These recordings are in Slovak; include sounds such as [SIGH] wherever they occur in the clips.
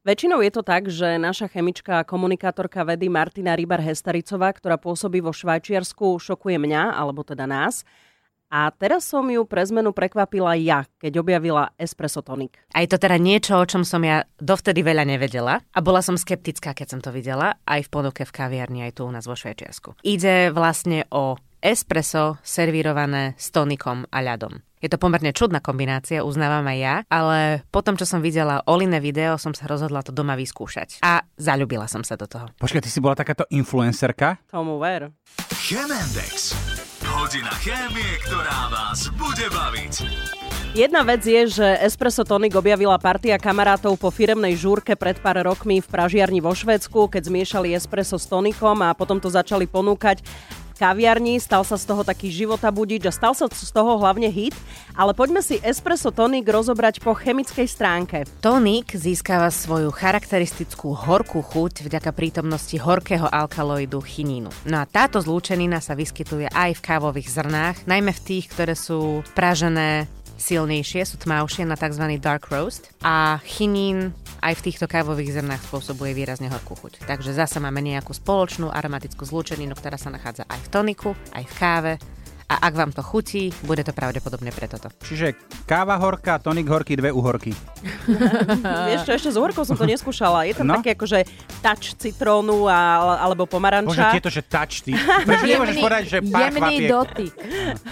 Väčšinou je to tak, že naša chemička a komunikátorka vedy Martina Rybar-Hestaricová, ktorá pôsobí vo Švajčiarsku, šokuje mňa, alebo teda nás. A teraz som ju pre zmenu prekvapila ja, keď objavila espresso tonic. A je to teda niečo, o čom som ja dovtedy veľa nevedela a bola som skeptická, keď som to videla, aj v ponuke v kaviarni, aj tu u nás vo Švajčiarsku. Ide vlastne o espresso servírované s tonikom a ľadom. Je to pomerne čudná kombinácia, uznávam aj ja, ale potom, čo som videla Oline video, som sa rozhodla to doma vyskúšať. A zalúbila som sa do toho. Počkaj, ty si bola takáto influencerka? Tomu ver. Chemendex. Hodina chémie, ktorá vás bude baviť. Jedna vec je, že Espresso Tonic objavila partia kamarátov po firemnej žúrke pred pár rokmi v pražiarni vo Švedsku, keď zmiešali espresso s tonikom a potom to začali ponúkať kaviarni, stal sa z toho taký života budič a stal sa z toho hlavne hit, ale poďme si espresso tonik rozobrať po chemickej stránke. Tonik získava svoju charakteristickú horkú chuť vďaka prítomnosti horkého alkaloidu chinínu. No a táto zlúčenina sa vyskytuje aj v kávových zrnách, najmä v tých, ktoré sú pražené silnejšie, sú tmavšie na tzv. dark roast a chinín aj v týchto kávových zrnách spôsobuje výrazne horkú chuť. Takže zase máme nejakú spoločnú aromatickú zlúčeninu, ktorá sa nachádza aj v toniku, aj v káve, a ak vám to chutí, bude to pravdepodobne pre toto. Čiže káva horká, tonik horký, dve uhorky. [LAUGHS] Vieš čo, ešte s uhorkou som to neskúšala. Je tam no? také akože touch citrónu a, alebo pomaranča. Bože, tieto, že touch, ty. [LAUGHS] Prečo nemôžeš povedať, že pár Jemný dotyk.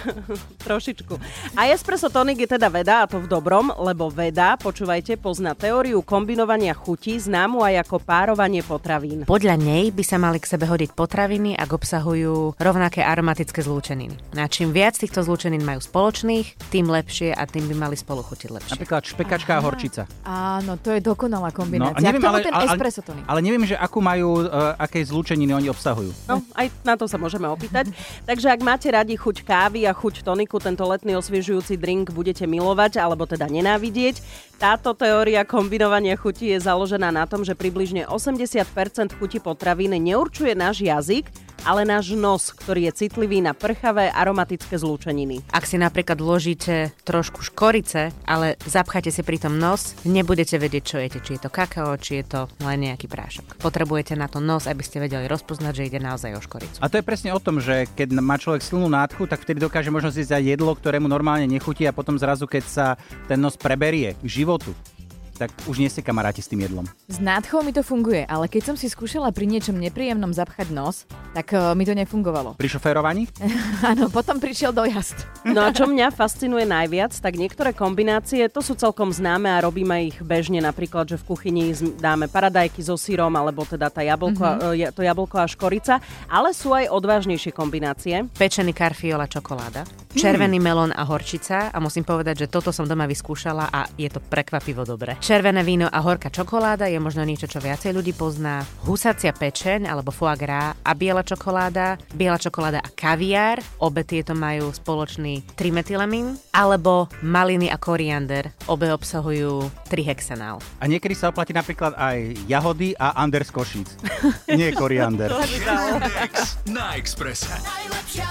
[LAUGHS] Trošičku. A espresso tonik je teda veda, a to v dobrom, lebo veda, počúvajte, pozná teóriu kombinovania chutí, známu aj ako párovanie potravín. Podľa nej by sa mali k sebe hodiť potraviny, ak obsahujú rovnaké aromatické zlúčeniny. Na čím viac týchto zlúčenín majú spoločných, tým lepšie a tým by mali spolu chutiť lepšie. Napríklad špekačka a horčica. Áno, to je dokonalá kombinácia. No, neviem, ale, ten ale, espresso ale neviem, že akú majú, uh, aké zlúčeniny oni obsahujú. No, aj na to sa môžeme opýtať. [LAUGHS] Takže ak máte radi chuť kávy a chuť toniku, tento letný osviežujúci drink budete milovať alebo teda nenávidieť. Táto teória kombinovania chutí je založená na tom, že približne 80% chuti potravín neurčuje náš jazyk, ale náš nos, ktorý je citlivý na prchavé aromatické zlúčeniny. Ak si napríklad vložíte trošku škorice, ale zapchate si pritom nos, nebudete vedieť, čo jete, či je to kakao, či je to len nejaký prášok. Potrebujete na to nos, aby ste vedeli rozpoznať, že ide naozaj o škoricu. A to je presne o tom, že keď má človek silnú nádchu, tak vtedy dokáže možno zjesť aj jedlo, ktorému normálne nechutí a potom zrazu, keď sa ten nos preberie k životu, tak už nie ste kamaráti s tým jedlom. S nádchou mi to funguje, ale keď som si skúšala pri niečom nepríjemnom zapchať nos, tak uh, mi to nefungovalo. Pri šoférovaní? [LAUGHS] Áno, potom prišiel dojazd. No a čo mňa fascinuje najviac, tak niektoré kombinácie, to sú celkom známe a robíme ich bežne, napríklad, že v kuchyni dáme paradajky so sírom, alebo teda tá jablko, mm-hmm. to jablko a škorica, ale sú aj odvážnejšie kombinácie. Pečený karfiol a čokoláda, červený melón a horčica a musím povedať, že toto som doma vyskúšala a je to prekvapivo dobre. Červené víno a horká čokoláda je možno niečo, čo viacej ľudí pozná. Husacia pečeň alebo foie gras a biela čokoláda, biela čokoláda a kaviár. Obe tieto majú spoločný trimetylamín. Alebo maliny a koriander. Obe obsahujú trihexanál. A niekedy sa oplatí napríklad aj jahody a Anders Košic. Nie koriander. [LAUGHS] na Expresse. Najlepšia